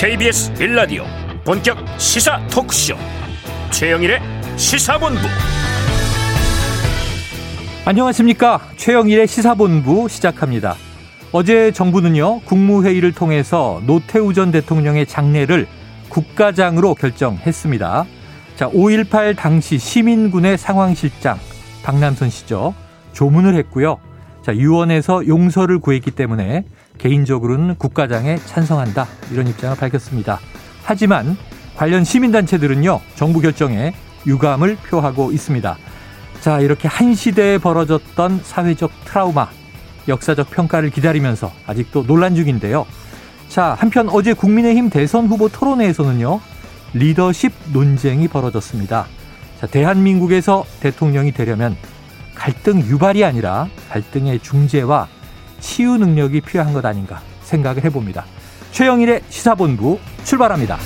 KBS 빌라디오 본격 시사 토크쇼 최영일의 시사본부 안녕하십니까 최영일의 시사본부 시작합니다. 어제 정부는요 국무회의를 통해서 노태우 전 대통령의 장례를 국가장으로 결정했습니다. 자, 5.18 당시 시민군의 상황실장 박남선 씨죠. 조문을 했고요. 자, 유언에서 용서를 구했기 때문에 개인적으로는 국가장에 찬성한다. 이런 입장을 밝혔습니다. 하지만 관련 시민단체들은요, 정부 결정에 유감을 표하고 있습니다. 자, 이렇게 한 시대에 벌어졌던 사회적 트라우마, 역사적 평가를 기다리면서 아직도 논란 중인데요. 자, 한편 어제 국민의힘 대선 후보 토론회에서는요, 리더십 논쟁이 벌어졌습니다. 자, 대한민국에서 대통령이 되려면 갈등 유발이 아니라 갈등의 중재와 치유 능력이 필요한 것 아닌가 생각을 해봅니다. 최영일의 시사본부 출발합니다.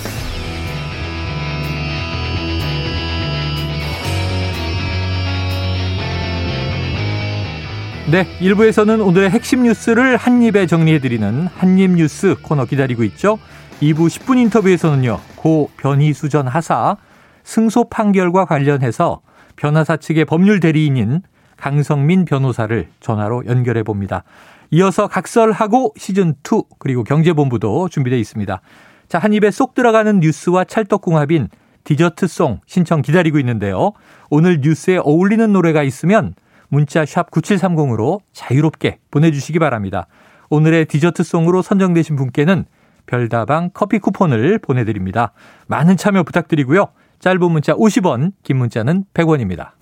네, 1부에서는 오늘의 핵심 뉴스를 한입에 정리해드리는 한입 뉴스 코너 기다리고 있죠. 2부 10분 인터뷰에서는요, 고 변희수 전 하사 승소 판결과 관련해서 변호사 측의 법률 대리인인 강성민 변호사를 전화로 연결해 봅니다. 이어서 각설하고 시즌2 그리고 경제본부도 준비되어 있습니다. 자, 한 입에 쏙 들어가는 뉴스와 찰떡궁합인 디저트송 신청 기다리고 있는데요. 오늘 뉴스에 어울리는 노래가 있으면 문자 샵 9730으로 자유롭게 보내주시기 바랍니다. 오늘의 디저트송으로 선정되신 분께는 별다방 커피 쿠폰을 보내드립니다. 많은 참여 부탁드리고요. 짧은 문자 50원, 긴 문자는 100원입니다.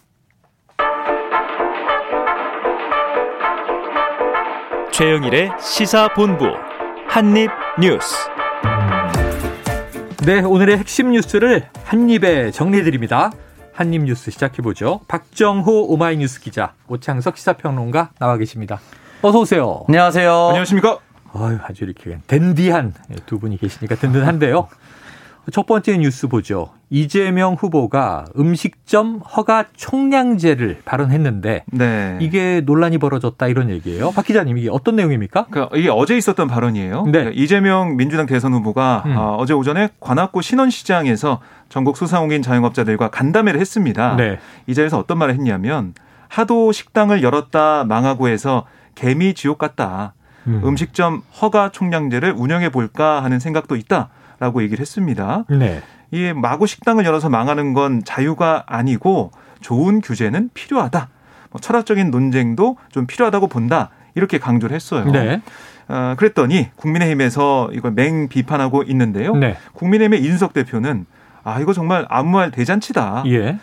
최영일의 시사본부 한입뉴스 네, 오늘의 핵심 뉴스를 한입에 정리해드립니다. 한입뉴스 시작해보죠. 박정호 오마이뉴스 기자, 오창석 시사평론가 나와 계십니다. 어서 오세요. 안녕하세요. 안녕하십니까? 아유, 아주 이렇게 댄디한 두 분이 계시니까 든든한데요. 첫 번째 뉴스 보죠. 이재명 후보가 음식점 허가 총량제를 발언했는데 네. 이게 논란이 벌어졌다 이런 얘기예요. 박 기자님 이게 어떤 내용입니까? 그러니까 이게 어제 있었던 발언이에요. 네. 그러니까 이재명 민주당 대선 후보가 음. 어, 제 오전에 관악구 신원시장에서 전국 소상공인 자영업자들과 간담회를 했습니다. 네. 이 자리에서 어떤 말을 했냐면 하도 식당을 열었다 망하고 해서 개미 지옥 같다. 음. 식점 허가 총량제를 운영해 볼까 하는 생각도 있다 라고 얘기를 했습니다. 네. 이 마구 식당을 열어서 망하는 건 자유가 아니고 좋은 규제는 필요하다. 뭐 철학적인 논쟁도 좀 필요하다고 본다. 이렇게 강조를 했어요. 네. 어, 그랬더니 국민의힘에서 이걸 맹 비판하고 있는데요. 네. 국민의힘의 인석 대표는 아 이거 정말 아무 말 대잔치다. 예.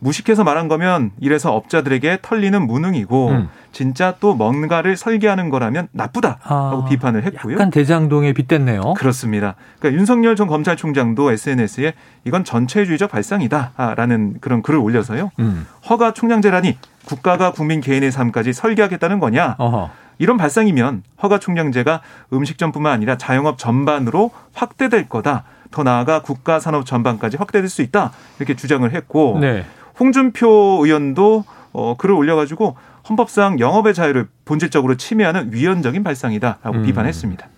무식해서 말한 거면 이래서 업자들에게 털리는 무능이고 음. 진짜 또 뭔가를 설계하는 거라면 나쁘다라고 아, 비판을 했고요. 약간 대장동에 빗댔네요. 그렇습니다. 그러니까 윤석열 전 검찰총장도 SNS에 이건 전체주의적 발상이다라는 그런 글을 올려서요. 음. 허가 총량제라니 국가가 국민 개인의 삶까지 설계하겠다는 거냐? 어허. 이런 발상이면 허가 총량제가 음식점뿐만 아니라 자영업 전반으로 확대될 거다. 더 나아가 국가 산업 전반까지 확대될 수 있다. 이렇게 주장을 했고 네. 홍준표 의원도 어, 글을 올려가지고 헌법상 영업의 자유를 본질적으로 침해하는 위헌적인 발상이다라고 음. 비판했습니다.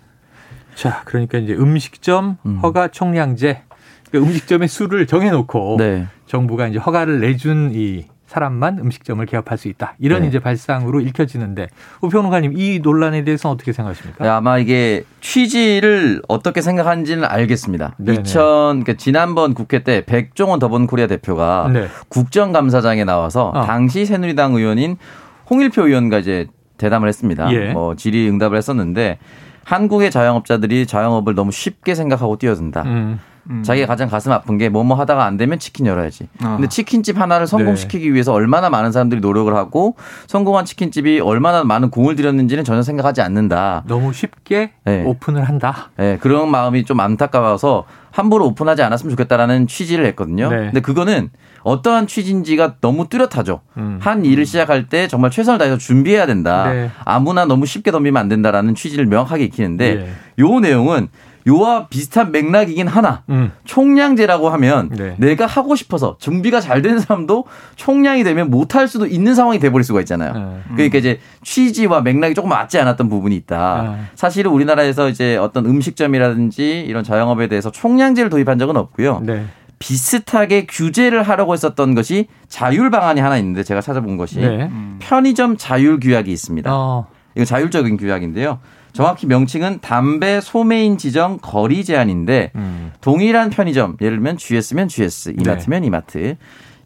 자, 그러니까 이제 음식점 음. 허가 총량제, 그러니까 음식점의 수를 정해놓고 네. 정부가 이제 허가를 내준 이 사람만 음식점을 개업할 수 있다. 이런 네. 이제 발상으로 읽혀지는데 우평론가님 이 논란에 대해서는 어떻게 생각하십니까? 네, 아마 이게 취지를 어떻게 생각하는지는 알겠습니다. 네네. 2000 그러니까 지난번 국회 때 백종원 더본코리아 대표가 네. 국정감사장에 나와서 어. 당시 새누리당 의원인 홍일표 의원과 이제 대담을 했습니다. 예. 뭐 질의응답을 했었는데 한국의 자영업자들이 자영업을 너무 쉽게 생각하고 뛰어든다. 음. 음. 자기가 가장 가슴 아픈 게 뭐뭐 하다가 안 되면 치킨 열어야지. 아. 근데 치킨집 하나를 성공시키기 네. 위해서 얼마나 많은 사람들이 노력을 하고 성공한 치킨집이 얼마나 많은 공을 들였는지는 전혀 생각하지 않는다. 너무 쉽게 네. 오픈을 한다. 네, 그런 마음이 좀 안타까워서 함부로 오픈하지 않았으면 좋겠다라는 취지를 했거든요. 네. 근데 그거는 어떠한 취지인지가 너무 뚜렷하죠. 음. 한 일을 시작할 때 정말 최선을 다해서 준비해야 된다. 네. 아무나 너무 쉽게 덤비면 안 된다라는 취지를 명확하게 익히는데 네. 요 내용은 요와 비슷한 맥락이긴 하나 음. 총량제라고 하면 네. 내가 하고 싶어서 준비가 잘된 사람도 총량이 되면 못할 수도 있는 상황이 돼버릴 수가 있잖아요. 음. 그러니까 이제 취지와 맥락이 조금 맞지 않았던 부분이 있다. 음. 사실은 우리나라에서 이제 어떤 음식점이라든지 이런 자영업에 대해서 총량제를 도입한 적은 없고요. 네. 비슷하게 규제를 하려고 했었던 것이 자율 방안이 하나 있는데 제가 찾아본 것이 네. 편의점 자율 규약이 있습니다. 어. 이거 자율적인 규약인데요. 정확히 명칭은 담배 소매인 지정 거리 제한인데 음. 동일한 편의점 예를 들면 GS면 GS, 이마트면 네. 이마트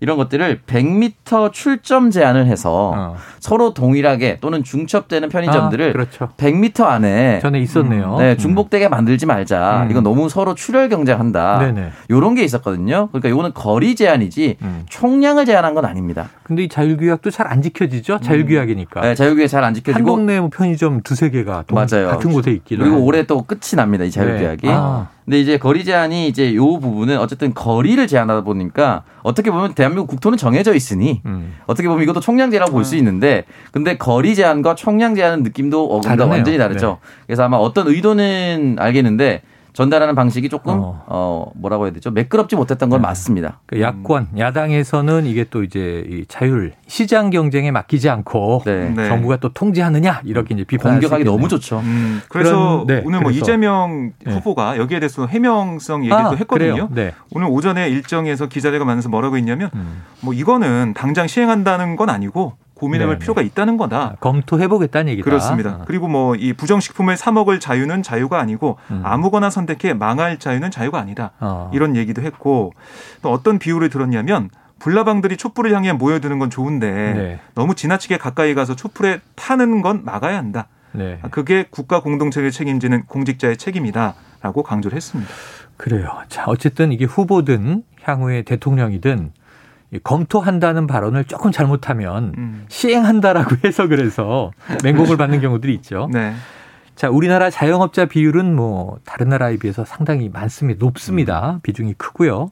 이런 것들을 100m 출점 제한을 해서 어. 서로 동일하게 또는 중첩되는 편의점들을 아, 그렇죠. 100m 안에 전에 있었네요. 음, 네, 중복되게 만들지 말자. 음. 이건 너무 서로 출혈 경쟁한다. 네네. 요런 게 있었거든요. 그러니까 요거는 거리 제한이지 음. 총량을 제한한 건 아닙니다. 근데 이 자율규약도 잘 안 지켜지죠? 자율규약이니까. 네, 자율규약 잘 안 지켜지고 한 동네 뭐 편의점 두세 개가 동, 맞아요. 같은 곳에 있기도 그리고 올해 또 끝이 납니다. 이 자율규약이. 네. 아. 근데 이제 거리 제한이 이제 요 부분은 어쨌든 거리를 제한하다 보니까 어떻게 보면 대한민국 국토는 정해져 있으니 음. 어떻게 보면 이것도 총량제라고 볼수 음. 있는데 근데 거리 제한과 총량 제한은 느낌도 어감과 완전히 다르죠. 네. 그래서 아마 어떤 의도는 알겠는데 전달하는 방식이 조금 어. 어, 뭐라고 해야 되죠? 매끄럽지 못했던 건 네. 맞습니다. 그 야권 야당에서는 이게 또 이제 이 자율 시장 경쟁에 맡기지 않고 네. 네. 정부가 또 통제하느냐 이렇게 이제 비판 공격하기 너무 좋죠. 음, 그래서 그런, 네, 오늘 뭐 그래서. 이재명 네. 후보가 여기에 대해서 해명성 얘기도 아, 했거든요. 네. 오늘 오전에 일정에서 기자들과 만나서 뭐라고 했냐면 음. 뭐 이거는 당장 시행한다는 건 아니고 고민해볼 필요가 있다는 거다. 아, 검토해보겠다는 얘기다. 그렇습니다. 아. 그리고 뭐 이 부정식품을 사 먹을 자유는 자유가 아니고 음. 아무거나 선택해 망할 자유는 자유가 아니다. 어. 이런 얘기도 했고 또 어떤 비유를 들었냐면 불나방들이 촛불을 향해 모여드는 건 좋은데 네. 너무 지나치게 가까이 가서 촛불에 타는 건 막아야 한다. 네. 그게 국가 공동체를 책임지는 공직자의 책임이다라고 강조를 했습니다. 그래요. 자, 어쨌든 이게 후보든 향후의 대통령이든 검토한다는 발언을 조금 잘못하면 음. 시행한다라고 해석을 해서 맹공을 받는 경우들이 있죠. 네. 자, 우리나라 자영업자 비율은 뭐 다른 나라에 비해서 상당히 많습니다. 높습니다. 음. 비중이 크고요.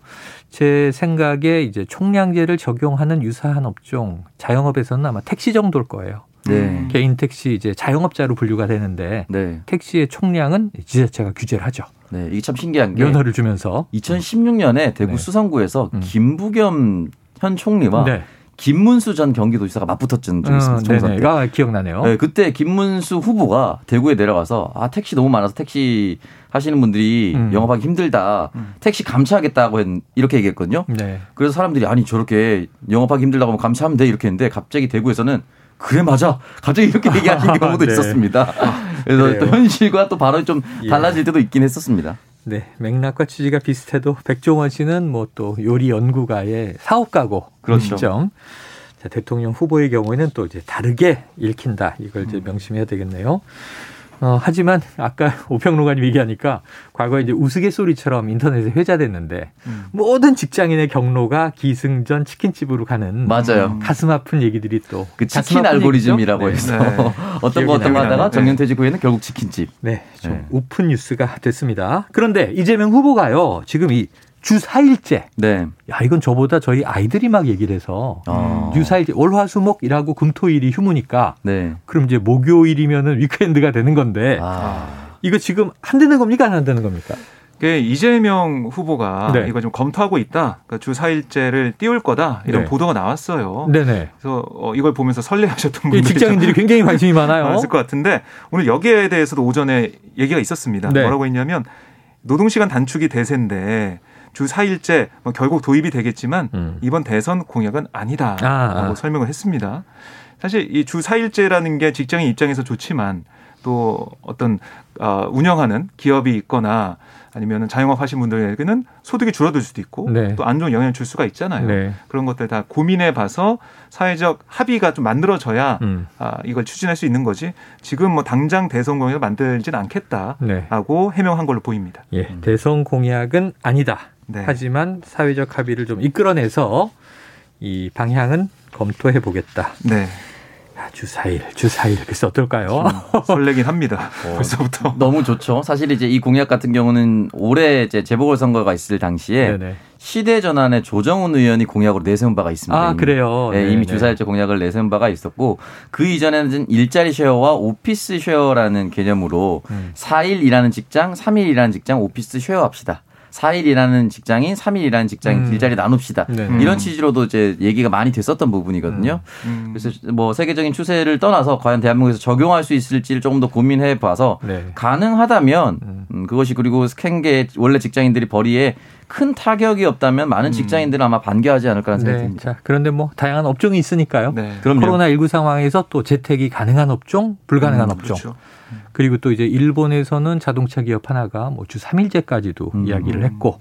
제 생각에 이제 총량제를 적용하는 유사한 업종 자영업에서는 아마 택시 정도일 거예요. 네. 개인 택시 이제 자영업자로 분류가 되는데 네. 택시의 총량은 지자체가 규제를 하죠. 네, 이게 참 신기한 게 면허를 주면서 2016년에 대구 네. 수성구에서 음. 김부겸 현 총리와 네. 김문수 전 경기도지사가 맞붙었던 적이 있습니다. 총선 때. 아, 기억나네요. 네, 그때 김문수 후보가 대구에 내려가서 아 택시 너무 많아서 택시 하시는 분들이 음. 영업하기 힘들다. 음. 택시 감차하겠다고 했, 이렇게 얘기했거든요. 네. 그래서 사람들이 아니 저렇게 영업하기 힘들다고 하면 감차하면 돼 이렇게 했는데 갑자기 대구에서는 그래 맞아. 갑자기 이렇게 얘기하시는 경우도 네. 있었습니다. 그래서 그래요. 또 현실과 또 발언이 좀 예. 달라질 때도 있긴 했었습니다. 네, 맥락과 취지가 비슷해도 백종원 씨는 뭐 또 요리 연구가의 사업가고 그렇죠. 정 자, 대통령 후보의 경우에는 또 이제 다르게 읽힌다. 이걸 이제 음. 명심해야 되겠네요. 어, 하지만 아까 오 평론가님 얘기하니까 과거에 이제 우스갯소리처럼 인터넷에 회자됐는데 음. 모든 직장인의 경로가 기승전 치킨집으로 가는 맞아요. 가슴 아픈 얘기들이 또 그 치킨 알고리즘이라고 얘기죠? 해서 네. 어떤 거 어떤 거 하다가 정년퇴직 후에는 결국 치킨집. 네, 좀 네. 웃픈 뉴스가 됐습니다. 그런데 이재명 후보가요 지금 이 주 4일제. 네. 야, 이건 저보다 저희 아이들이 막 얘기를 해서 아. 주 4일제 월화수목이라고 금토일이 휴무니까 네. 그럼 이제 목요일이면은 weekend가 되는 건데 아. 이거 지금 안 되는 겁니까 안 되는 겁니까? 그 이재명 후보가 네. 이거 좀 검토하고 있다. 그러니까 주 4일째를 띄울 거다. 이런 네. 보도가 나왔어요. 네네. 그래서 어, 이걸 보면서 설레하셨던 분들이 직장인들이 굉장히 관심이 많아요. 많았을 것 같은데 오늘 여기에 대해서도 오전에 얘기가 있었습니다. 네. 뭐라고 했냐면 노동시간 단축이 대세인데 주 4일째 뭐 결국 도입이 되겠지만 음. 이번 대선 공약은 아니다라고 아, 아. 설명을 했습니다. 사실 이 주 4일째라는 게 직장인 입장에서 좋지만 또 어떤 어, 운영하는 기업이 있거나 아니면 자영업 하신 분들에게는 소득이 줄어들 수도 있고 네. 또안 좋은 영향을 줄 수가 있잖아요. 네. 그런 것들 다 고민해 봐서 사회적 합의가 좀 만들어져야 음. 아, 이걸 추진할 수 있는 거지. 지금 뭐 당장 대선 공약을 만들지는 않겠다라고 네. 해명한 걸로 보입니다. 예, 대선 공약은 아니다. 네. 하지만 사회적 합의를 좀 이끌어내서 이 방향은 검토해 보겠다. 네. 주사일, 주사일. 그래서 어떨까요? 설레긴 합니다. 어, 벌써부터. 너무 좋죠. 사실 이제 이 공약 같은 경우는 올해 이제 재보궐 선거가 있을 당시에 네네. 시대 전환의 조정훈 의원이 공약으로 내세운 바가 있습니다. 아, 이미. 그래요? 네, 이미 주사일제 공약을 내세운 바가 있었고 그 이전에는 일자리 share와 office share라는 개념으로 음. 4일 일하는 직장, 3일 일하는 직장, office share 합시다. 4일 일하는 직장인, 3일 일하는 직장인 음. 일자리 나눕시다. 네. 이런 취지로도 이제 얘기가 많이 됐었던 부분이거든요. 음. 음. 그래서 뭐 세계적인 추세를 떠나서 과연 대한민국에서 적용할 수 있을지를 조금 더 고민해 봐서 네. 가능하다면 음. 음, 그것이 그리고 스캔계 원래 직장인들이 벌이에 큰 타격이 없다면 많은 음. 직장인들은 아마 반겨하지 않을까라는 생각이 네. 듭니다. 자, 그런데 뭐 다양한 업종이 있으니까요. 네. 코로나 19 상황에서 또 재택이 가능한 업종, 불가능한 음, 업종. 그렇죠. 그리고 또 이제 일본에서는 자동차 기업 하나가 뭐 주 3일제까지도 음. 이야기를 했고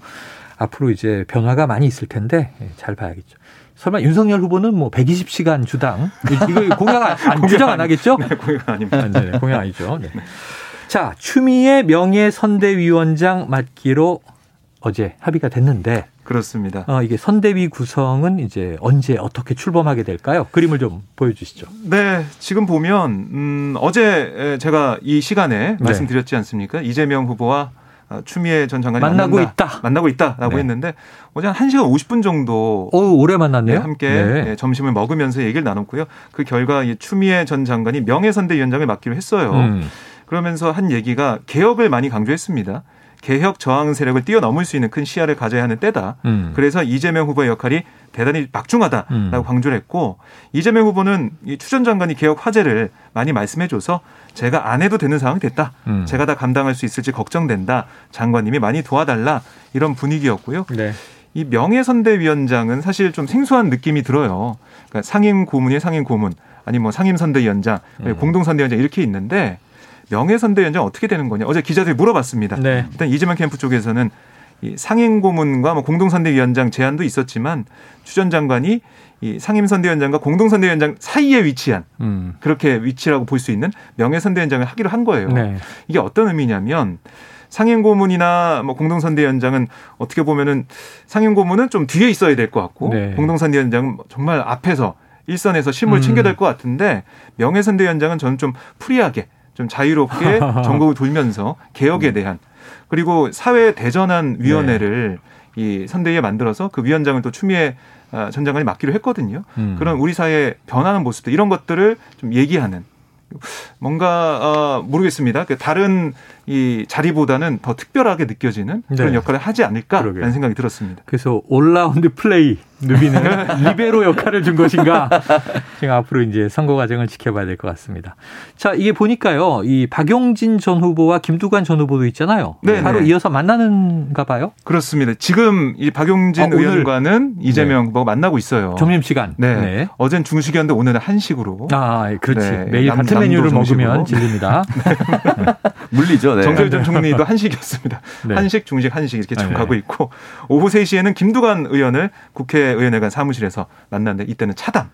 앞으로 이제 변화가 많이 있을 텐데 예, 잘 봐야겠죠. 설마 윤석열 후보는 뭐 120시간 주당 이거 공약 안, 안 주장 안 하겠죠? 네, 공약 아닙니다. 아, 네, 공약 아니죠. 네. 자, 추미애 명예선대위원장 맡기로 어제 합의가 됐는데 그렇습니다. 어, 이게 선대위 구성은 이제 언제 어떻게 출범하게 될까요? 그림을 좀 보여주시죠. 네, 지금 보면 음, 어제 제가 이 시간에 네. 말씀드렸지 않습니까? 이재명 후보와 추미애 전 장관이 만나고 만난다. 있다. 만나고 있다라고 네. 했는데 어제 한 1시간 50분 정도 어, 오래 만났네요. 네, 함께 네. 예, 점심을 먹으면서 얘기를 나눴고요. 그 결과 추미애 전 장관이 명예선대위원장을 맡기로 했어요. 음. 그러면서 한 얘기가 개혁을 많이 강조했습니다. 개혁 저항 세력을 뛰어넘을 수 있는 큰 시야를 가져야 하는 때다. 음. 그래서 이재명 후보의 역할이 대단히 막중하다라고 음. 강조를 했고 이재명 후보는 이 추전 장관이 개혁 화제를 많이 말씀해줘서 제가 안 해도 되는 상황이 됐다. 음. 제가 다 감당할 수 있을지 걱정된다. 장관님이 많이 도와달라 이런 분위기였고요. 네. 이 명예선대위원장은 사실 좀 생소한 느낌이 들어요. 그러니까 상임 고문이 상임 고문, 아니 뭐 상임 선대위원장, 음. 공동 선대위원장 이렇게 있는데 명예선대위원장 어떻게 되는 거냐. 어제 기자들이 물어봤습니다. 네. 일단 이재명 캠프 쪽에서는 이 상임 고문과 뭐 공동선대위원장 제안도 있었지만 추 전 장관이 이 상임선대위원장과 공동선대위원장 사이에 위치한 음. 그렇게 위치라고 볼 수 있는 명예선대위원장을 하기로 한 거예요. 네. 이게 어떤 의미냐면 상임고문이나 뭐 공동선대위원장은 어떻게 보면은 상임고문은 좀 뒤에 있어야 될 것 같고 네. 공동선대위원장은 정말 앞에서 일선에서 실무를 음. 챙겨야 될 것 같은데 명예선대위원장은 저는 좀 free하게 좀 자유롭게 전국을 돌면서 개혁에 음. 대한 그리고 사회 대전환 위원회를 네. 이 선대위에 만들어서 그 위원장을 또 추미애 아, 전 장관이 맡기로 했거든요. 음. 그런 우리 사회 변하는 모습들 이런 것들을 좀 얘기하는 뭔가 어, 모르겠습니다. 그 다른 이 자리보다는 더 특별하게 느껴지는 그런 네. 역할을 하지 않을까라는 그러게요. 생각이 들었습니다. 그래서 올라운드 플레이 누비는 리베로 역할을 준 것인가? 지금 앞으로 이제 선거 과정을 지켜봐야 될 것 같습니다. 자, 이게 보니까요. 이 박용진 전 후보와 김두관 전 후보도 있잖아요. 네. 바로 네. 이어서 만나는가 봐요. 그렇습니다. 지금 이 박용진 어, 의원과는 이재명 네. 후보가 만나고 있어요. 점심 시간. 네. 네. 어젠 중식이었는데 오늘은 한식으로. 아, 그렇지. 네. 매일 남, 같은 메뉴를 먹으면 질립니다. 물리죠. 네. 정철 전 총리도 한식이었습니다. 네. 한식, 중식, 한식 이렇게 쭉 네. 가고 있고 오후 3시에는 김두관 의원을 국회의원회관 사무실에서 만났는데 이때는 차담.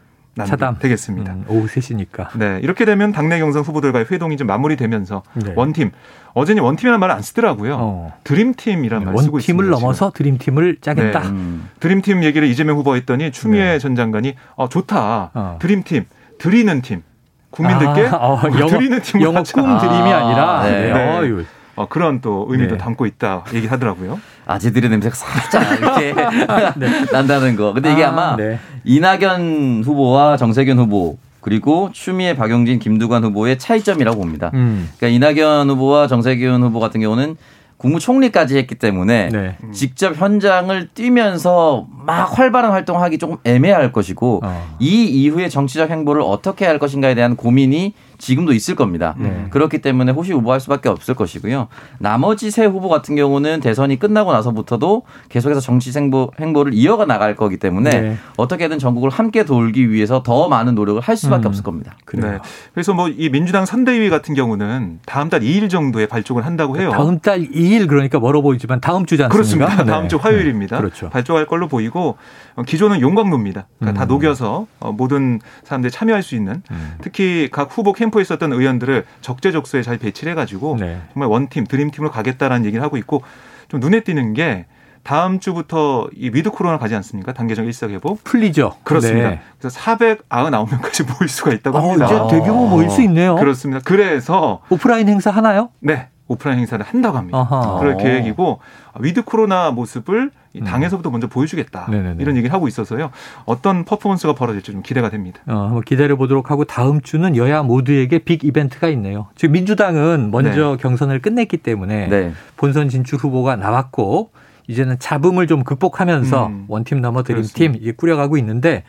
차담 되겠습니다. 음, 오후 3시니까. 네. 이렇게 되면 당내 경선 후보들과의 회동이 좀 마무리되면서 네. 원팀. 어제는 원팀이라는 말을 안 쓰더라고요. 어. 드림팀이라는 말 쓰고 있습니다. 원팀을 넘어서 드림팀을 짜겠다. 네. 음. 드림팀 얘기를 이재명 후보가 했더니 추미애 네. 전 장관이 어, 좋다. 어. 드림팀. 드리는 팀. 국민들께 아, 어, 영어, 드리는 팀을 영어 꿈 드림이 아니라 네. 네. 어, 그런 또 의미도 네. 담고 있다 얘기하더라고요. 아재들의 냄새가 살짝 이렇게 네. 난다는 거. 근데 이게 아, 마 네. 이낙연 후보와 정세균 후보 그리고 추미애, 박용진, 김두관 후보의 차이점이라고 봅니다. 음. 그러니까 이낙연 후보와 정세균 후보 같은 경우는 국무총리까지 했기 때문에 네. 직접 현장을 뛰면서 막 활발한 활동하기 조금 애매할 것이고 어. 이 이후에 정치적 행보를 어떻게 할 것인가에 대한 고민이 지금도 있을 겁니다. 네. 그렇기 때문에 호시우보할 수밖에 없을 것이고요. 나머지 세 후보 같은 경우는 대선이 끝나고 나서부터도 계속해서 정치 행보, 행보를 이어가 나갈 거기 때문에 네. 어떻게든 전국을 함께 돌기 위해서 더 많은 노력을 할 수밖에 음. 없을 겁니다. 그래요. 네. 그래서 뭐 이 민주당 선대위 같은 경우는 다음 달 2일 정도에 발족을 한다고 해요. 다음 달 2일 그러니까 멀어 보이지만 다음 주지 않습니까? 그렇습니다. 다음 주 네. 화요일입니다. 그렇죠. 발족할 걸로 보이고 어, 기존은 용광로입니다. 그러니까 음. 다 녹여서 어, 모든 사람들이 참여할 수 있는 음. 특히 각 후보 캠프 캠프에 있었던 의원들을 적재적소에 잘 배치를 해가지고 네. 정말 원팀 드림팀으로 가겠다라는 얘기를 하고 있고 좀 눈에 띄는 게 다음 주부터 이 위드 코로나 가지 않습니까? 단계적 일상회복 풀리죠. 그렇습니다. 네. 그래서 499명까지 모일 수가 있다고 아, 합니다. 이제 대규모 모일 수 있네요. 그렇습니다. 그래서 오프라인 행사 하나요? 네. 오프라인 행사를 한다고 합니다. 아하. 그럴 계획이고 위드 코로나 모습을 음. 당에서부터 먼저 보여주겠다 네네네. 이런 얘기를 하고 있어서요. 어떤 퍼포먼스가 벌어질지 좀 기대가 됩니다. 어, 한번 기다려 보도록 하고 다음 주는 여야 모두에게 빅 이벤트가 있네요. 지금 민주당은 먼저 네. 경선을 끝냈기 때문에 네. 본선 진출 후보가 나왔고 이제는 잡음을 좀 극복하면서 음. 원팀 넘어 드림팀 꾸려가고 있는데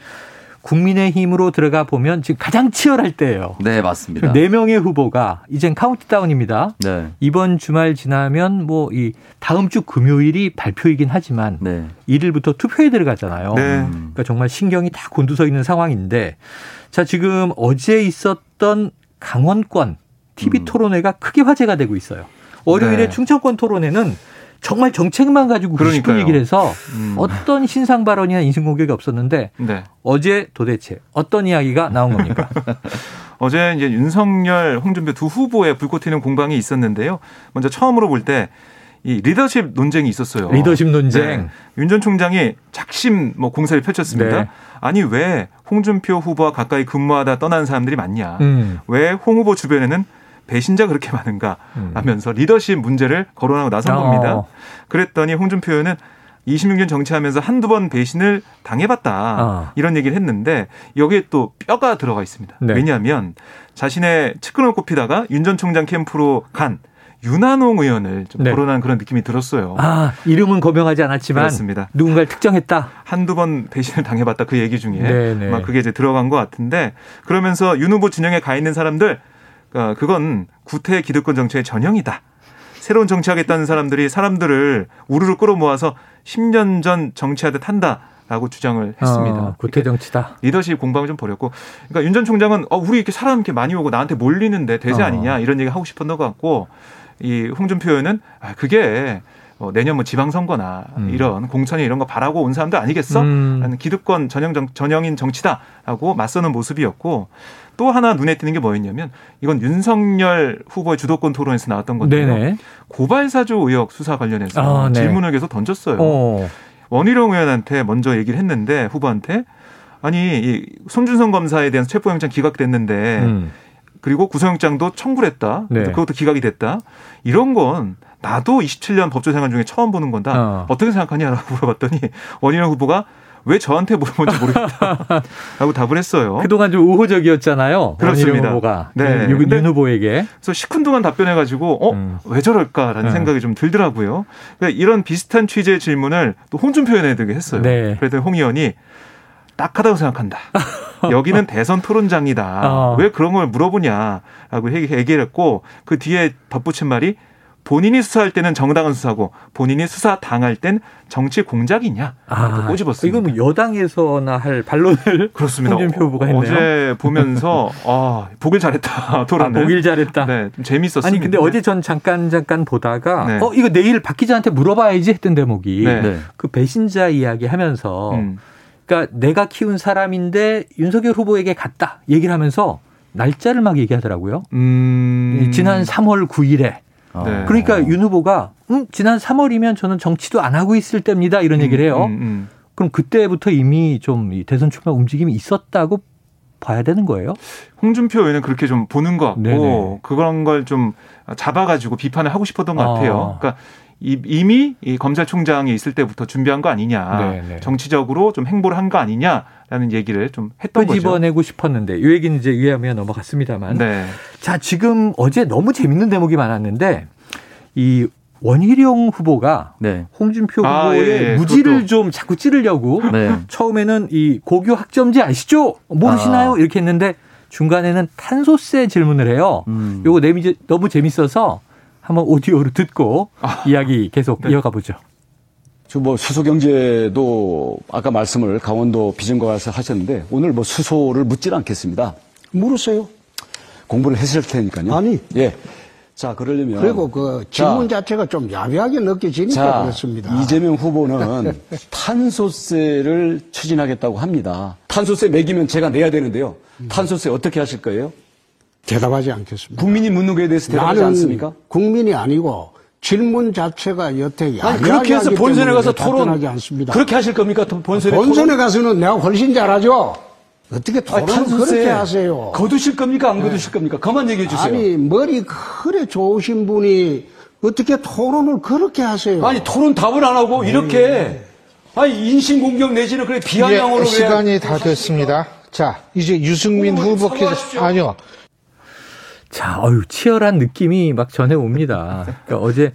국민의힘으로 들어가 보면 지금 가장 치열할 때예요. 네, 맞습니다. 네 명의 후보가 이젠 카운트다운입니다. 네. 이번 주말 지나면 뭐 이 다음 주 금요일이 발표이긴 하지만 네. 1일부터 투표에 들어가잖아요. 네. 그러니까 정말 신경이 다 곤두서 있는 상황인데 자, 지금 어제 있었던 강원권 TV 음. 토론회가 크게 화제가 되고 있어요. 월요일에 네. 충청권 토론회는 정말 정책만 가지고 그러니까요. 싶은 얘기를 해서 음. 어떤 신상 발언이나 인신 공격이 없었는데 네. 어제 도대체 어떤 이야기가 나온 겁니까? 어제 이제 윤석열, 홍준표 두 후보의 불꽃 튀는 공방이 있었는데요. 먼저 처음으로 볼 때 이 리더십 논쟁이 있었어요. 리더십 논쟁. 네. 윤전 총장이 작심 뭐 공세를 펼쳤습니다. 네. 아니 왜 홍준표 후보와 가까이 근무하다 떠난 사람들이 많냐? 음. 왜홍 후보 주변에는 배신자 그렇게 많은가 음. 하면서 리더십 문제를 거론하고 나선 어. 겁니다. 그랬더니 홍준표 의원은 26년 정치하면서 한두 번 배신을 당해봤다. 어. 이런 얘기를 했는데 여기에 또 뼈가 들어가 있습니다. 네. 왜냐하면 자신의 측근을 꼽히다가 윤 전 총장 캠프로 간 윤한홍 의원을 좀 네. 거론한 그런 느낌이 들었어요. 아, 이름은 거명하지 않았지만 그렇습니다. 누군가를 특정했다. 한두 번 배신을 당해봤다 그 얘기 중에 네, 네. 막 그게 이제 들어간 것 같은데 그러면서 윤 후보 진영에 가 있는 사람들 어, 그건 구태 기득권 정치의 전형이다. 새로운 정치하겠다는 사람들이 사람들을 우르르 끌어모아서 10년 전 정치하듯 한다. 라고 주장을 했습니다. 어, 구태 정치다. 리더십 공방을 좀 벌였고, 그러니까 윤 전 총장은 어 우리 이렇게 사람 이렇게 많이 오고 나한테 몰리는데 대세 어. 아니냐 이런 얘기 하고 싶었던 것 같고, 이 홍준표 의원은 아 그게 어, 내년 뭐 지방선거나 음. 이런 공천이 이런 거 바라고 온 사람들 아니겠어? 음. 라는 기득권 전형 정, 전형인 정치다라고 맞서는 모습이었고 또 하나 눈에 띄는 게 뭐였냐면 이건 윤석열 후보의 주도권 토론에서 나왔던 건데요. 고발사주 의혹 수사 관련해서 아, 네. 질문을 계속 던졌어요. 어. 원희룡 의원한테 먼저 얘기를 했는데 후보한테 아니 이 손준성 검사에 대한 체포영장 기각됐는데 음. 그리고 구속영장도 청구를 했다. 네. 그것도 기각이 됐다. 이런 건 나도 27년 법조 생활 중에 처음 보는 건다. 어. 떻게 생각하냐라고 물어봤더니 원희룡 후보가 왜 저한테 물어본지 모르겠다. 라고 답을 했어요. 그동안 좀 우호적이었잖아요. 그렇습니다. 후보가. 네. 윤, 윤 후보에게. 그래서 시큰둥한 답변해가지고, 어? 음. 왜 저럴까라는 음. 생각이 좀 들더라고요. 그러니까 이런 비슷한 취지의 질문을 또 홍준표 의원에게 했어요. 네. 그랬더니 홍 의원이 딱하다고 생각한다. 여기는 대선 토론장이다. 어. 왜 그런 걸 물어보냐라고 얘기를 했고 그 뒤에 덧붙인 말이 본인이 수사할 때는 정당한 수사고 본인이 수사 당할 땐 정치 공작이냐 아, 꼬집었습니다. 이건 뭐 여당에서나 할 반론을 그렇습니다. 홍준표 후보가 했네요. 어제 보면서 아 보길 잘했다 토론을. 아, 보길 잘했다. 네, 좀 재밌었습니다. 아니 근데 어제 전 잠깐 잠깐 보다가 네. 어 이거 내일 박 기자한테 물어봐야지 했던 대목이 네. 그 배신자 이야기 하면서 음. 그러니까 내가 키운 사람인데 윤석열 후보에게 갔다 얘기를 하면서 날짜를 막 얘기하더라고요. 음. 지난 3월 9일에. 네. 그러니까 윤 후보가 음, 지난 3월이면 저는 정치도 안 하고 있을 때입니다. 이런 음, 얘기를 해요. 음, 음, 그럼 그때부터 이미 좀 대선 출마 움직임이 있었다고 봐야 되는 거예요? 홍준표 의원은 그렇게 좀 보는 것 같고 네네. 그런 걸 좀 잡아가지고 비판을 하고 싶었던 것 같아요. 아. 그러니까 이미 이 검찰총장이 있을 때부터 준비한 거 아니냐. 네네. 네. 정치적으로 좀 행보를 한 거 아니냐라는 얘기를 좀 했던 거죠. 집어내고 싶었는데 이 얘기는 이제 위하면 넘어갔습니다만. 네. 자 지금 어제 너무 재밌는 대목이 많았는데 이 원희룡 후보가 네. 홍준표 아, 후보의 예, 예. 무지를 그것도. 좀 자꾸 찌르려고 네. 처음에는 이 고교 학점제 아시죠? 모르시나요? 아. 이렇게 했는데 중간에는 탄소세 질문을 해요. 음. 요거 너무 재밌어서 한번 오디오로 듣고 아, 이야기 계속 네. 이어가 보죠. 뭐 수소 경제도 아까 말씀을 강원도 비전과 가서 하셨는데 오늘 뭐 수소를 묻질 않겠습니다. 물었어요. 공부를 했을 테니까요. 아니. 예. 자, 그러려면. 그리고 그 질문 자, 자체가 좀 야비하게 느껴지니까 자, 그렇습니다. 이재명 후보는 탄소세를 추진하겠다고 합니다. 탄소세 매기면 제가 내야 되는데요. 탄소세 어떻게 하실 거예요? 대답하지 않겠습니다. 국민이 묻는 거에 대해서 대답하지 않습니까? 국민이 아니고 질문 자체가 여태 아니 그렇게 해서 본선에 가서 토론 않습니다. 그렇게 하실 겁니까? 본선에 본선에 토론? 가서는 내가 훨씬 잘하죠. 어떻게 토론을 그렇게 하세요? 거두실 겁니까? 안 네. 거두실 겁니까? 그만 얘기해 주세요. 아니 머리 그래 좋으신 분이 어떻게 토론을 그렇게 하세요? 아니 토론 답을 안 하고 이렇게 네. 아니 인신 공격 내지는 그래 비아냥으로 예, 시간이 다 됐습니다. 자 이제 유승민 후보께서 아니요. 자, 어유 치열한 느낌이 막 전해 옵니다. 그러니까 어제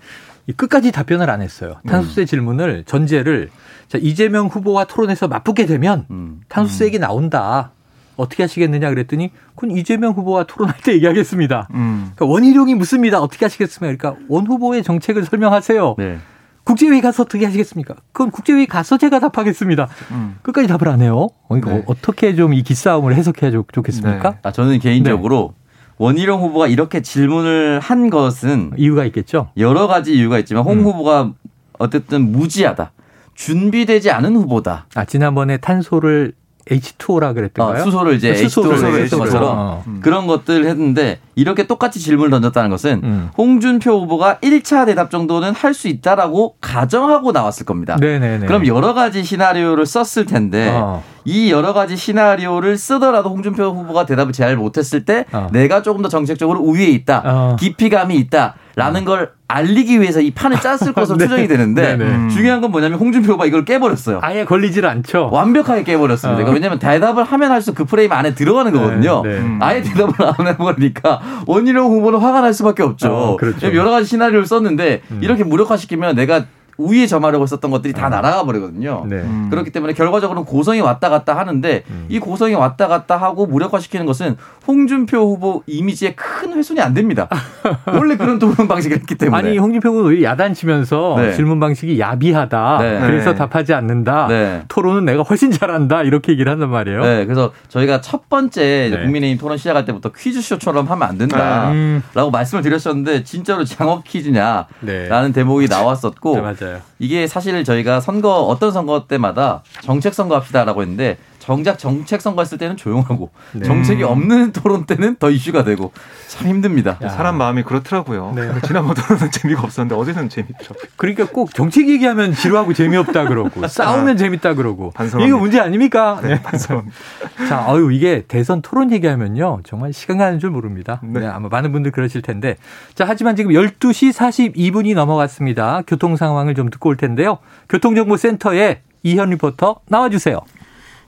끝까지 답변을 안 했어요. 탄소세 음. 질문을 전제를 자, 이재명 후보와 토론에서 맞붙게 되면 음. 탄소세 얘기 나온다. 어떻게 하시겠느냐 그랬더니 그건 이재명 후보와 토론할 때 얘기하겠습니다. 음. 그러니까 원희룡이 묻습니다. 어떻게 하시겠습니까? 그러니까 원 후보의 정책을 설명하세요. 네. 국제회의 가서 어떻게 하시겠습니까? 그건 국제회의 가서 제가 답하겠습니다. 음. 끝까지 답을 안 해요. 그러니까 네. 어떻게 좀 이 기싸움을 해석해야 좋 겠습니까? 네. 아, 저는 개인적으로 네. 원희룡 후보가 이렇게 질문을 한 것은 이유가 있겠죠. 여러 가지 이유가 있지만 홍 음. 후보가 어쨌든 무지하다. 준비되지 않은 후보다. 아, 지난번에 탄소를 H2O라 그랬던가요? 어, 수소를 이제 수소를 H2O로 했던 것처럼 어. 음. 그런 것들을 했는데 이렇게 똑같이 질문을 던졌다는 것은 음. 홍준표 후보가 1차 대답 정도는 할 수 있다라고 가정하고 나왔을 겁니다. 네네네. 그럼 여러 가지 시나리오를 썼을 텐데 어. 이 여러 가지 시나리오를 쓰더라도 홍준표 후보가 대답을 잘 못했을 때 어. 내가 조금 더 정책적으로 우위에 있다, 어. 깊이감이 있다. 라는 음. 걸 알리기 위해서 이 판을 짰을 것으로 네. 추정이 되는데 음. 중요한 건 뭐냐면 홍준표 후보가 이걸 깨버렸어요. 아예 걸리질 않죠. 완벽하게 깨버렸습니다. 어. 그러니까 왜냐하면 대답을 하면 할수록 그 프레임 안에 들어가는 네, 거거든요. 네, 네. 아예 대답을 안 해버리니까 원희룡 후보는 화가 날 수밖에 없죠. 어, 그렇죠. 여러 가지 시나리오를 썼는데 음. 이렇게 무력화시키면 내가 우위에 점하려고 했었던 것들이 다 음. 날아가 버리거든요. 네. 음. 그렇기 때문에 결과적으로는 고성이 왔다 갔다 하는데 음. 이 고성이 왔다 갔다 하고 무력화시키는 것은 홍준표 후보 이미지에 큰 훼손이 안 됩니다. 원래 그런 토론 방식을 했기 때문에. 아니 홍준표 후보 야단치면서 네. 질문 방식이 야비하다. 네. 그래서 네. 답하지 않는다. 네. 토론은 내가 훨씬 잘한다. 이렇게 얘기를 한단 말이에요. 네. 그래서 저희가 첫 번째 네. 국민의힘 토론 시작할 때부터 퀴즈쇼처럼 하면 안 된다라고 음. 말씀을 드렸었는데 진짜로 장업 퀴즈냐라는 대목이 나왔었고 맞아요. 맞아요. 이게 사실 저희가 선거 어떤 선거 때마다 정책 선거 합시다라고 했는데 정작 정책 선거 했을 때는 조용하고 네. 정책이 없는 토론 때는 더 이슈가 되고 참 힘듭니다. 야. 사람 마음이 그렇더라고요. 네. 지난번 토론은 재미가 없었는데 어제는 재밌더라고요. 그러니까 꼭 정책 얘기하면 지루하고 재미없다 그러고 아. 싸우면 재밌다 그러고 반성합니다. 이거 문제 아닙니까? 네, 반성. 자, 어유 이게 대선 토론 얘기하면요 정말 시간 가는 줄 모릅니다. 네. 네, 아마 많은 분들 그러실 텐데 자 하지만 지금 12시 42분이 넘어갔습니다. 교통 상황을 좀 듣고 올 텐데요. 교통정보센터에 이현 리포터 나와주세요.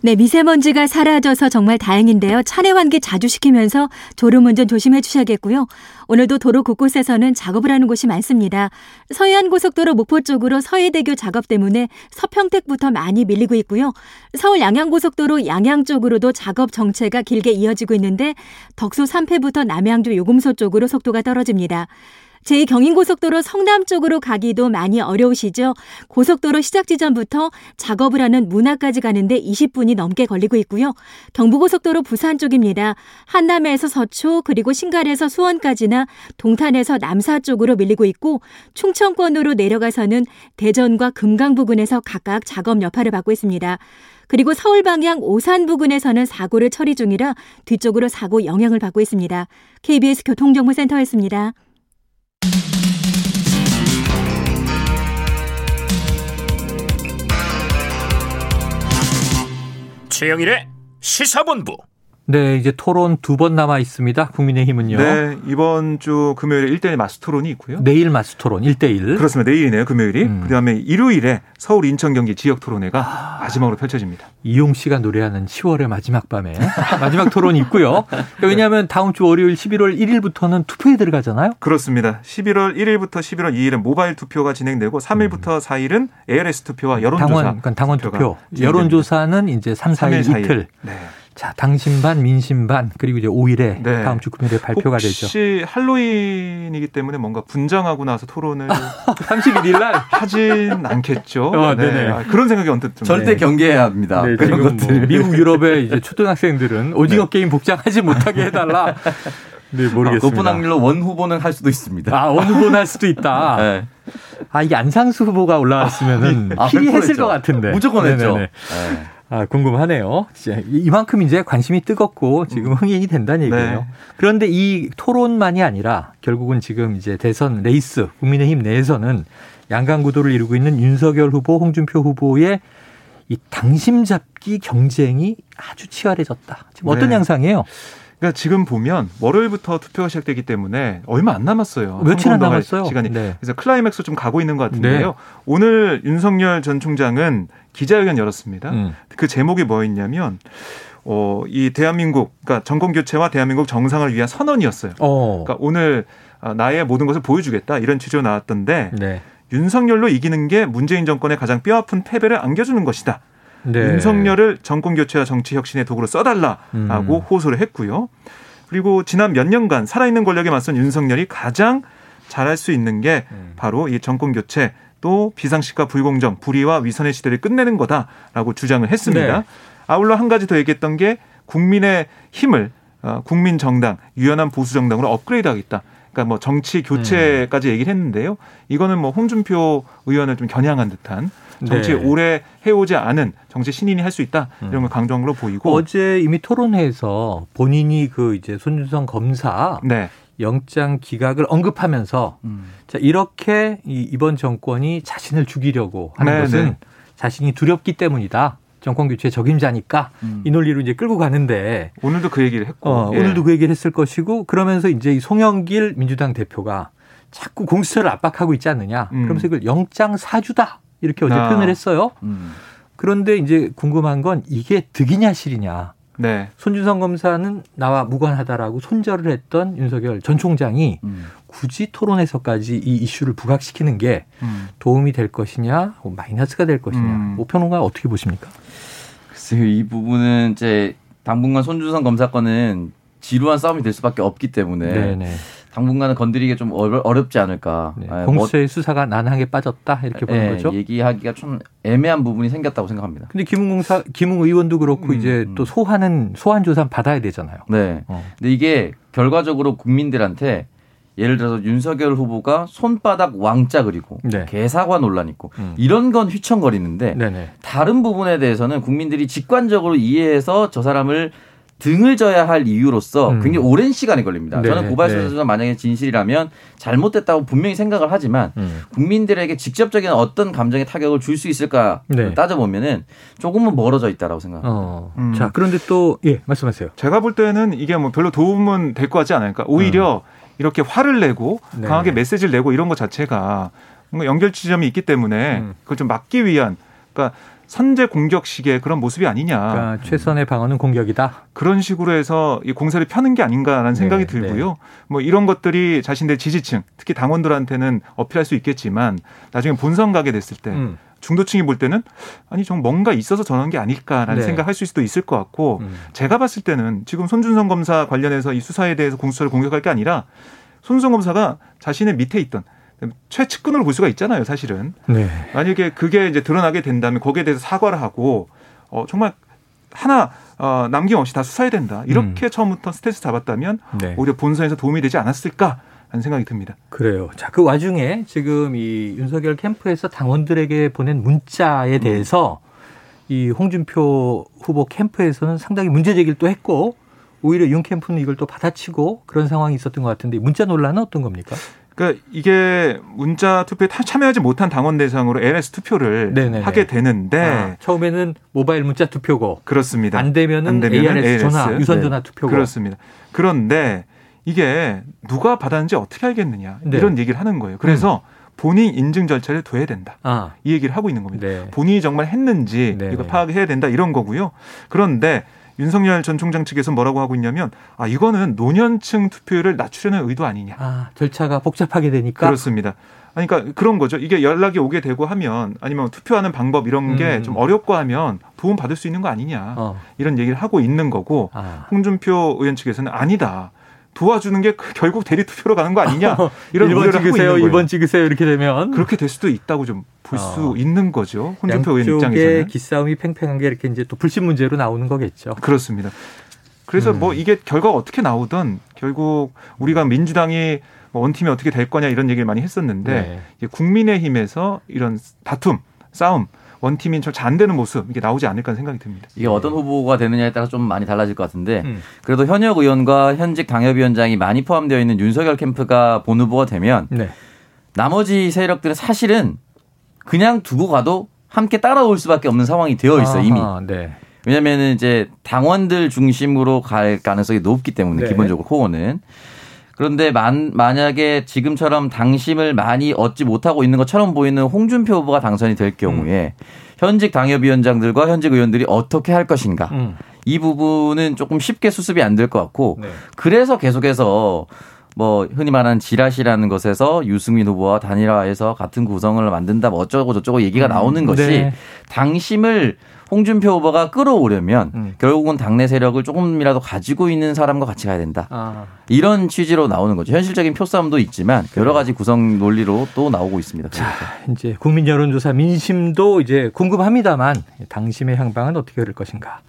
네, 미세먼지가 사라져서 정말 다행인데요. 차례 환기 자주 시키면서 졸음운전 조심해 주셔야겠고요. 오늘도 도로 곳곳에서는 작업을 하는 곳이 많습니다. 서해안 고속도로 목포 쪽으로 서해대교 작업 때문에 서평택부터 많이 밀리고 있고요. 서울 양양고속도로 양양 쪽으로도 작업 정체가 길게 이어지고 있는데 덕소 3패부터 남양주 요금소 쪽으로 속도가 떨어집니다. 제2경인고속도로 성남 쪽으로 가기도 많이 어려우시죠? 고속도로 시작 지점부터 작업을 하는 문화까지 가는데 20분이 넘게 걸리고 있고요. 경부고속도로 부산 쪽입니다. 한남에서 서초 그리고 신갈에서 수원까지나 동탄에서 남사 쪽으로 밀리고 있고 충청권으로 내려가서는 대전과 금강 부근에서 각각 작업 여파를 받고 있습니다. 그리고 서울 방향 오산 부근에서는 사고를 처리 중이라 뒤쪽으로 사고 영향을 받고 있습니다. KBS 교통정보센터였습니다. 최영일의 시사본부. 네, 이제 토론 두 번 남아 있습니다. 국민의힘은요. 네, 이번 주 금요일에 1대1 마스 토론이 있고요. 내일 마스 토론 1대1. 그렇습니다. 내일이네요, 금요일이. 음. 그다음에 일요일에 서울 인천 경기 지역 토론회가 아. 마지막으로 펼쳐집니다. 이용 씨가 노래하는 10월의 마지막 밤에 마지막 토론이 있고요. 그러니까 왜냐하면 다음 주 월요일 11월 1일부터는 투표에 들어가잖아요. 그렇습니다. 11월 1일부터 11월 2일은 모바일 투표가 진행되고 3일부터 음. 4일은 ARS 투표와 여론조사. 당원, 그러니까 당원 투표. 여론조사는 이제 3, 4일, 3일 이틀. 네. 자, 당신 반, 민심 반, 그리고 이제 5일에 네. 다음 주 금요일에 발표가 혹시 되죠. 혹시 할로윈이기 때문에 뭔가 분장하고 나서 토론을 31일 날 하진 않겠죠. 어, 네. 네네. 아, 그런 생각이 언뜻 좀. 절대 네. 경계해야 합니다. 네, 그런 뭐 것들. 뭐 미국 유럽의 이제 초등학생들은 오징어 네. 게임 복장하지 못하게 해 달라. 네, 모르겠습니다. 아, 높은 확률로 원 후보는 할 수도 있습니다. 아, 원 후보는 할 수도 있다. 네. 아, 이게 안상수 후보가 올라왔으면은 아, 필히 했을 것 같은데. 무조건 했죠. 네. 아, 궁금하네요. 이만큼 이제 관심이 뜨겁고 지금 음. 흥행이 된다는 얘기예요. 네. 그런데 이 토론만이 아니라 결국은 지금 이제 대선 레이스 국민의힘 내에서는 양강 구도를 이루고 있는 윤석열 후보, 홍준표 후보의 이 당심 잡기 경쟁이 아주 치열해졌다. 지금 어떤 네. 양상이에요? 그러니까 지금 보면 월요일부터 투표가 시작되기 때문에 얼마 안 남았어요. 며칠 안 남았어요. 시간이. 네. 그래서 클라이맥스 좀 가고 있는 것 같은데요. 네. 오늘 윤석열 전 총장은 기자회견 열었습니다. 음. 그 제목이 뭐였냐면 어, 이 대한민국, 그러니까 정권 교체와 대한민국 정상을 위한 선언이었어요. 어. 그러니까 오늘 어, 나의 모든 것을 보여주겠다 이런 취지로 나왔던데 네. 윤석열로 이기는 게 문재인 정권의 가장 뼈아픈 패배를 안겨주는 것이다. 네. 윤석열을 정권 교체와 정치 혁신의 도구로 써달라라고 음. 호소를 했고요. 그리고 지난 몇 년간 살아있는 권력에 맞선 윤석열이 가장 잘할 수 있는 게 음. 바로 이 정권 교체 또 비상식과 불공정, 불의와 위선의 시대를 끝내는 거다라고 주장을 했습니다. 네. 아울러 한 가지 더 얘기했던 게 국민의 힘을 어, 국민 정당, 유연한 보수 정당으로 업그레이드하겠다. 그러니까 뭐 정치 교체까지 음. 얘기를 했는데요. 이거는 뭐 홍준표 의원을 좀 겨냥한 듯한 정치 네. 오래 해오지 않은 정치 신인이 할 수 있다 이런 걸 강조한 걸로 보이고 어제 이미 토론회에서 본인이 그 이제 손준성 검사 네. 영장 기각을 언급하면서 음. 자 이렇게 이번 정권이 자신을 죽이려고 하는 네, 것은 네. 자신이 두렵기 때문이다. 정권 교체 적임자니까 음. 이 논리로 이제 끌고 가는데 오늘도 그 얘기를 했고 어, 예. 오늘도 그 얘기를 했을 것이고 그러면서 이제 이 송영길 민주당 대표가 자꾸 공수처를 압박하고 있지 않느냐. 음. 그러면서 이걸 영장 사주다 이렇게 어제 아. 표현을 했어요. 음. 그런데 이제 궁금한 건 이게 득이냐 실이냐. 네. 손준성 검사는 나와 무관하다라고 손절을 했던 윤석열 전 총장이 음. 굳이 토론에서까지 이 이슈를 부각시키는 게 음. 도움이 될 것이냐, 뭐 마이너스가 될 것이냐. 음. 오평론가 어떻게 보십니까? 글쎄요, 이 부분은 이제 당분간 손준성 검사 건은 지루한 싸움이 될 수밖에 없기 때문에 네네. 당분간은 건드리기 좀 어렵 지 않을까. 네, 아, 공수처의 뭐, 수사가 난항에 빠졌다 이렇게 보는 네, 거죠. 얘기하기가 좀 애매한 부분이 생겼다고 생각합니다. 근데 김웅공사 김웅 의원도 그렇고 음, 이제 음. 또 소환은 소환 조사 받아야 되잖아요. 네. 어. 근데 이게 결과적으로 국민들한테 예를 들어서 윤석열 후보가 손바닥 왕자 그리고 네. 개사과 논란 있고 음. 이런 건 휘청거리는데 네네. 다른 부분에 대해서는 국민들이 직관적으로 이해해서 저 사람을 등을 져야 할 이유로서 음. 굉장히 오랜 시간이 걸립니다. 네, 저는 고발 수사가 네. 만약에 진실이라면 잘못됐다고 분명히 생각을 하지만 음. 국민들에게 직접적인 어떤 감정의 타격을 줄 수 있을까 네. 따져보면은 조금은 멀어져 있다라고 생각합니다. 어. 음. 자, 그런데 또 예, 말씀하세요. 제가 볼 때는 이게 뭐 별로 도움은 될 것 같지 않을까. 오히려 음. 이렇게 화를 내고 네. 강하게 메시지를 내고 이런 것 자체가 뭔가 연결 지점이 있기 때문에 음. 그걸 좀 막기 위한 그러니까 선제 공격식의 그런 모습이 아니냐. 그러니까 최선의 방어는 공격이다. 그런 식으로 해서 이 공세를 펴는 게 아닌가라는 네, 생각이 들고요. 네. 뭐 이런 것들이 자신들 지지층, 특히 당원들한테는 어필할 수 있겠지만 나중에 본선 가게 됐을 때 음. 중도층이 볼 때는 아니 좀 뭔가 있어서 저런 게 아닐까라는 네. 생각할 수 수도 있을 것 같고 음. 제가 봤을 때는 지금 손준성 검사 관련해서 이 수사에 대해서 공수처를 공격할 게 아니라 손준성 검사가 자신의 밑에 있던 최측근으로 볼 수가 있잖아요, 사실은. 네. 만약에 그게 이제 드러나게 된다면 거기에 대해서 사과를 하고 어 정말 하나 어 남김없이 다 수사해야 된다. 이렇게 음. 처음부터 스탠스 잡았다면 네. 오히려 본선에서 도움이 되지 않았을까 하는 생각이 듭니다. 그래요. 자, 그 와중에 지금 이 윤석열 캠프에서 당원들에게 보낸 문자에 음. 대해서 음. 이 홍준표 후보 캠프에서는 상당히 문제 제기를 또 했고 오히려 윤 캠프는 이걸 또 받아치고 그런 상황이 있었던 것 같은데 문자 논란은 어떤 겁니까? 그러니까 이게 문자 투표에 참여하지 못한 당원 대상으로 LS 투표를 네네네. 하게 되는데 아, 처음에는 모바일 문자 투표고 그렇습니다. 안 되면은, 안 되면은 ARS, ARS 전화 유선 전화 네. 투표고 그렇습니다. 그런데 이게 누가 받았는지 어떻게 알겠느냐 네. 이런 얘기를 하는 거예요. 그래서 음. 본인 인증 절차를 둬야 된다. 아. 이 얘기를 하고 있는 겁니다. 네. 본인이 정말 했는지 네 이거 파악해야 된다 이런 거고요. 그런데 윤석열 전 총장 측에서 뭐라고 하고 있냐면 아 이거는 노년층 투표율을 낮추려는 의도 아니냐. 아 절차가 복잡하게 되니까 그렇습니다. 그러니까 그런 거죠. 이게 연락이 오게 되고 하면 아니면 투표하는 방법 이런 게좀 음. 어렵고 하면 도움 받을 수 있는 거 아니냐 어. 이런 얘기를 하고 있는 거고 아. 홍준표 의원 측에서는 아니다. 도와주는 게그 결국 대리 투표로 가는 거 아니냐 이런 1번 찍으세요, 2번 찍으세요 이렇게 되면 그렇게 될 수도 있다고 좀 볼수 어. 있는 거죠. 홍준표 의원 입장에서는 기싸움이 팽팽한 게 이렇게 이제 또 불신 문제로 나오는 거겠죠. 그렇습니다. 그래서 음. 뭐 이게 결과가 어떻게 나오든 결국 우리가 민주당이 뭐 원팀이 어떻게 될 거냐 이런 얘기를 많이 했었는데 네. 국민의힘에서 이런 다툼, 싸움 원팀인 잘안 되는 모습 이게 나오지 않을까 생각이 듭니다. 이게 어떤 후보가 되느냐에 따라 좀 많이 달라질 것 같은데 음. 그래도 현역 의원과 현직 당협위원장이 많이 포함되어 있는 윤석열 캠프가 본 후보가 되면 네. 나머지 세력들은 사실은 그냥 두고 가도 함께 따라올 수밖에 없는 상황이 되어 있어 요 이미. 네. 왜냐면은 이제 당원들 중심으로 갈 가능성이 높기 때문에 네. 기본적으로 코어는 그런데 만, 만약에 지금처럼 당심을 많이 얻지 못하고 있는 것처럼 보이는 홍준표 후보가 당선이 될 경우에 음. 현직 당협위원장들과 현직 의원들이 어떻게 할 것인가. 음. 이 부분은 조금 쉽게 수습이 안 될 것 같고 네. 그래서 계속해서 뭐 흔히 말하는 지라시라는 것에서 유승민 후보와 단일화해서 같은 구성을 만든다 뭐 어쩌고 저쩌고 얘기가 음. 나오는 것이 네. 당심을 홍준표 후보가 끌어오려면 음. 결국은 당내 세력을 조금이라도 가지고 있는 사람과 같이 가야 된다. 아. 이런 취지로 나오는 거죠. 현실적인 표싸움도 있지만 여러 가지 구성 논리로 또 나오고 있습니다. 자, 이제 국민 여론조사 민심도 이제 궁금합니다만 당심의 향방은 어떻게 될 것인가.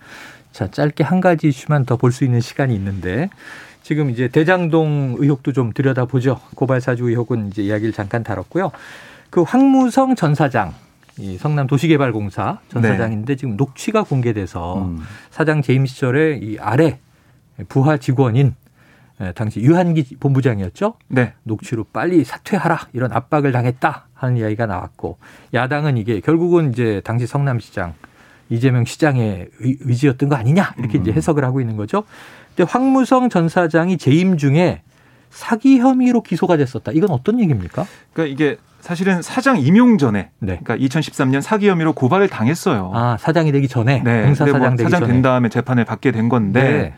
자, 짧게 한 가지 이슈만 더 볼 수 있는 시간이 있는데 지금 이제 대장동 의혹도 좀 들여다보죠. 고발 사주 의혹은 이제 이야기를 잠깐 다뤘고요. 그 황무성 전 사장 이 성남 도시개발공사 전 네. 사장인데 지금 녹취가 공개돼서 음. 사장 재임 시절에 이 아래 부하 직원인 당시 유한기 본부장이었죠. 네. 녹취로 빨리 사퇴하라 이런 압박을 당했다 하는 이야기가 나왔고 야당은 이게 결국은 이제 당시 성남시장 이재명 시장의 의지였던 거 아니냐 이렇게 음. 이제 해석을 하고 있는 거죠. 근데 황무성 전 사장이 재임 중에 사기 혐의로 기소가 됐었다. 이건 어떤 얘기입니까? 그러니까 이게 사실은 사장 임용 전에 네. 그러니까 2013년 사기 혐의로 고발을 당했어요. 아 사장이 되기 전에 네. 공사 사장 뭐 되기 사장 전에. 된 다음에 재판을 받게 된 건데 네.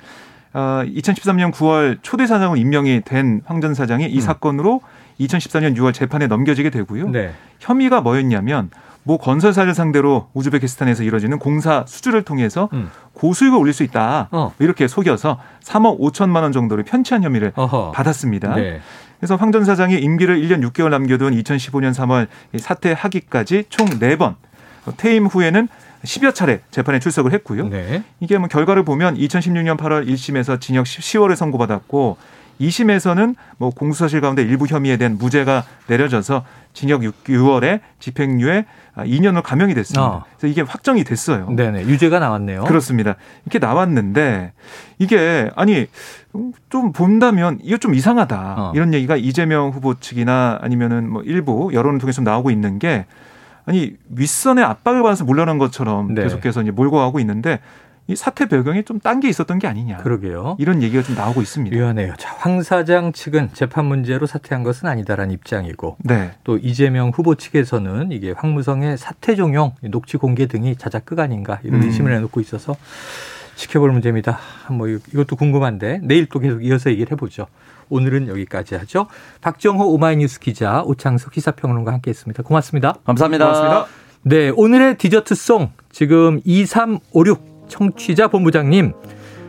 어, 2013년 9월 초대 사장으로 임명이 된 황 전 사장이 이 음. 사건으로 2014년 6월 재판에 넘겨지게 되고요. 네. 혐의가 뭐였냐면 모 건설사를 상대로 우즈베키스탄에서 이뤄지는 공사 수주를 통해서 음. 고수익을 올릴 수 있다. 어. 이렇게 속여서 3억 5천만 원 정도를 편취한 혐의를 어허. 받았습니다. 네. 그래서 황 전 사장이 임기를 1년 6개월 남겨둔 2015년 3월 사퇴하기까지 총 4번 퇴임 후에는 10여 차례 재판에 출석을 했고요. 네. 이게 뭐 결과를 보면 2016년 8월 1심에서 징역 10월을 선고받았고 2심에서는 뭐 공수사실 가운데 일부 혐의에 대한 무죄가 내려져서 징역 6, 6월에 집행유예 2년으로 감형이 됐습니다. 어. 그래서 이게 확정이 됐어요. 네네. 유죄가 나왔네요. 그렇습니다. 이렇게 나왔는데 이게 아니 좀 본다면 이거 좀 이상하다. 어. 이런 얘기가 이재명 후보 측이나 아니면은 뭐 일부 여론을 통해서 좀 나오고 있는 게 아니 윗선의 압박을 받아서 물러난 것처럼 네. 계속해서 이제 몰고 가고 있는데 이 사태 배경이 좀딴 게 있었던 게 아니냐. 그러게요. 이런 얘기가 좀 나오고 있습니다. 위원해요. 자, 황 사장 측은 재판 문제로 사퇴한 것은 아니다라는 입장이고, 네. 또 이재명 후보 측에서는 이게 황무성의 사퇴 종용, 녹취 공개 등이 자작극 아닌가 이런 음. 의심을 내놓고 있어서 지켜볼 문제입니다. 뭐 이것도 궁금한데 내일 또 계속 이어서 얘기를 해보죠. 오늘은 여기까지 하죠. 박정호 오마이뉴스 기자, 오창석 기사평론가 함께했습니다. 고맙습니다. 감사합니다. 고맙습니다. 네, 오늘의 디저트송 지금 2356 청취자 본부장님,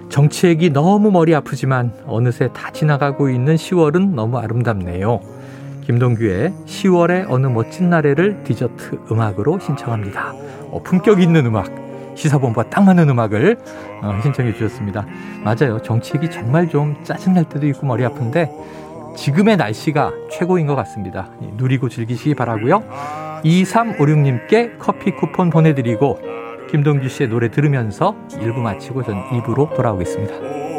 정치 얘기 너무 머리 아프지만 어느새 다 지나가고 있는 10월은 너무 아름답네요. 김동규의 10월의 어느 멋진 날에를 디저트 음악으로 신청합니다. 어, 품격 있는 음악, 시사본부가 딱 맞는 음악을 어, 신청해 주셨습니다. 맞아요. 정치 얘기 정말 좀 짜증날 때도 있고 머리 아픈데 지금의 날씨가 최고인 것 같습니다. 누리고 즐기시기 바라고요. 2356님께 커피 쿠폰 보내드리고 김동규 씨의 노래 들으면서 1부 마치고 전 2부로 돌아오겠습니다.